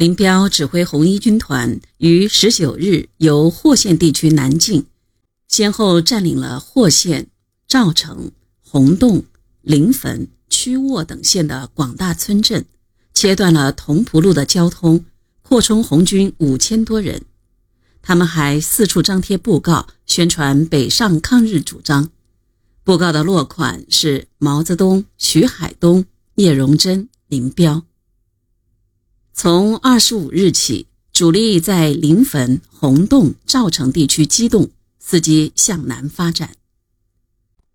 林彪指挥红一军团于十九日由霍县地区南进，先后占领了霍县、赵城、洪洞、临汾、曲沃等县的广大村镇，切断了同蒲路的交通，扩充红军五千多人。他们还四处张贴布告，宣传北上抗日主张。布告的落款是毛泽东、徐海东、聂荣臻、林彪。从二十五日起，主力在临汾、洪洞、赵城地区机动，伺机向南发展。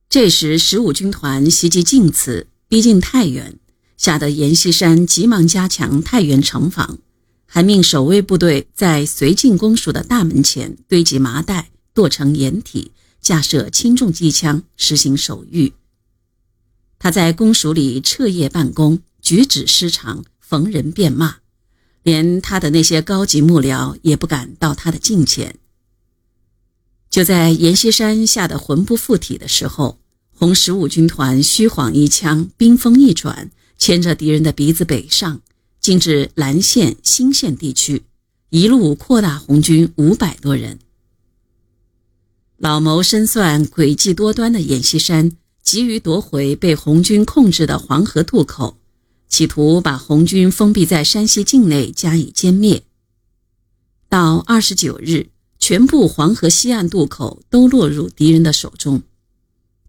这时，十五军团袭击晋祠，逼近太原，吓得阎锡山急忙加强太原城防，还命守卫部队在绥靖公署的大门前堆积麻袋，剁成掩体，架设轻重机枪，实行守御。他在公署里彻夜办公，举止失常，逢人便骂。连他的那些高级幕僚也不敢到他的近前。就在阎锡山吓得魂不附体的时候，红十五军团虚晃一枪，兵锋一转，牵着敌人的鼻子北上，进至岚县、兴县地区，一路扩大红军五百多人。老谋深算、诡计多端的阎锡山急于夺回被红军控制的黄河渡口。企图把红军封闭在山西境内加以歼灭。到二十九日，全部黄河西岸渡口都落入敌人的手中。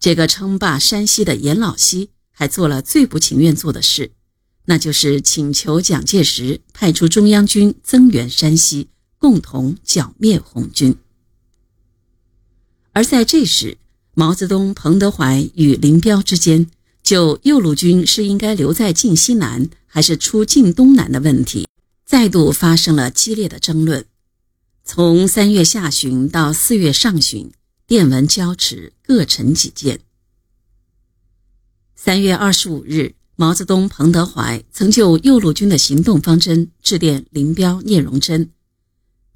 这个称霸山西的阎老西还做了最不情愿做的事，那就是请求蒋介石派出中央军增援山西，共同剿灭红军。而在这时，毛泽东、彭德怀与林彪之间。就右路军是应该留在晋西南，还是出晋东南的问题，再度发生了激烈的争论。从三月下旬到四月上旬，电文交持，各陈己见。三月二十五日，毛泽东、彭德怀曾就右路军的行动方针致电林彪、聂荣臻，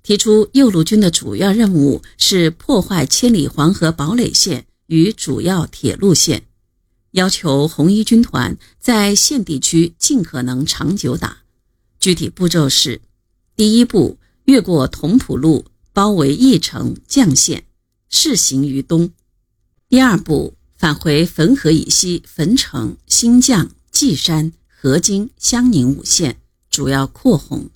提出右路军的主要任务是破坏千里黄河堡垒线与主要铁路线。要求红一军团在县地区尽可能长久打，具体步骤是：第一步，越过同蒲路，包围义城、绛县，势行于东；第二步，返回汾河以西汾城、新绛、稷山、河津、襄宁五县，主要扩红；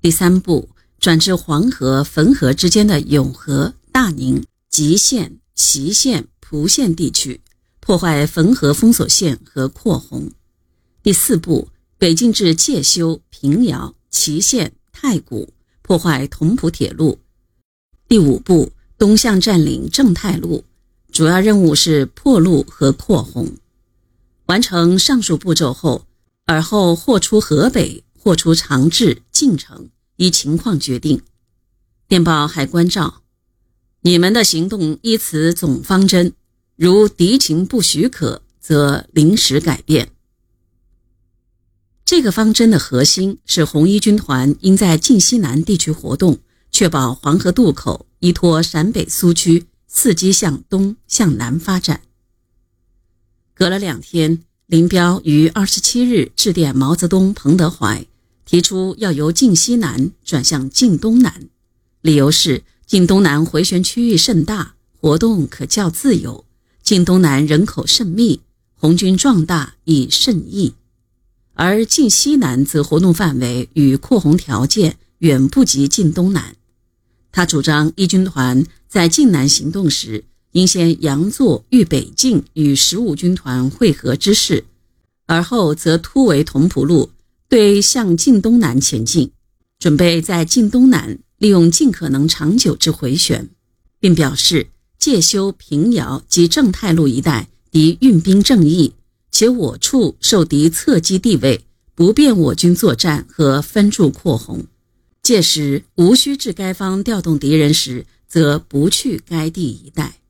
第三步，转至黄河、汾河之间的永和、大宁、吉县、隰县、蒲县地区。破坏汾河封锁线和扩红。第四步，北进至介休、平遥、祁县、太谷，破坏同蒲铁路。第五步，东向占领正太路，主要任务是破路和扩红。完成上述步骤后，而后或出河北，或出长治、晋城，依情况决定。电报还关照：你们的行动依此总方针。如敌情不许可，则临时改变。这个方针的核心是红一军团应在晋西南地区活动，确保黄河渡口依托陕北苏区，伺机向东向南发展。隔了两天，林彪于二十七日致电毛泽东、彭德怀，提出要由晋西南转向晋东南，理由是晋东南回旋区域甚大，活动可较自由。晋东南人口甚密，红军壮大已甚易，而晋西南则活动范围与扩红条件远不及晋东南。他主张一军团在晋南行动时，应先佯作豫北境与十五军团会合之势，而后则突围同蒲路，对向晋东南前进，准备在晋东南利用尽可能长久之回旋，并表示。介休、平遥及正太路一带，敌运兵正义，且我处受敌侧击地位，不便我军作战和分驻扩红。届时无需至该方调动敌人时，则不去该地一带。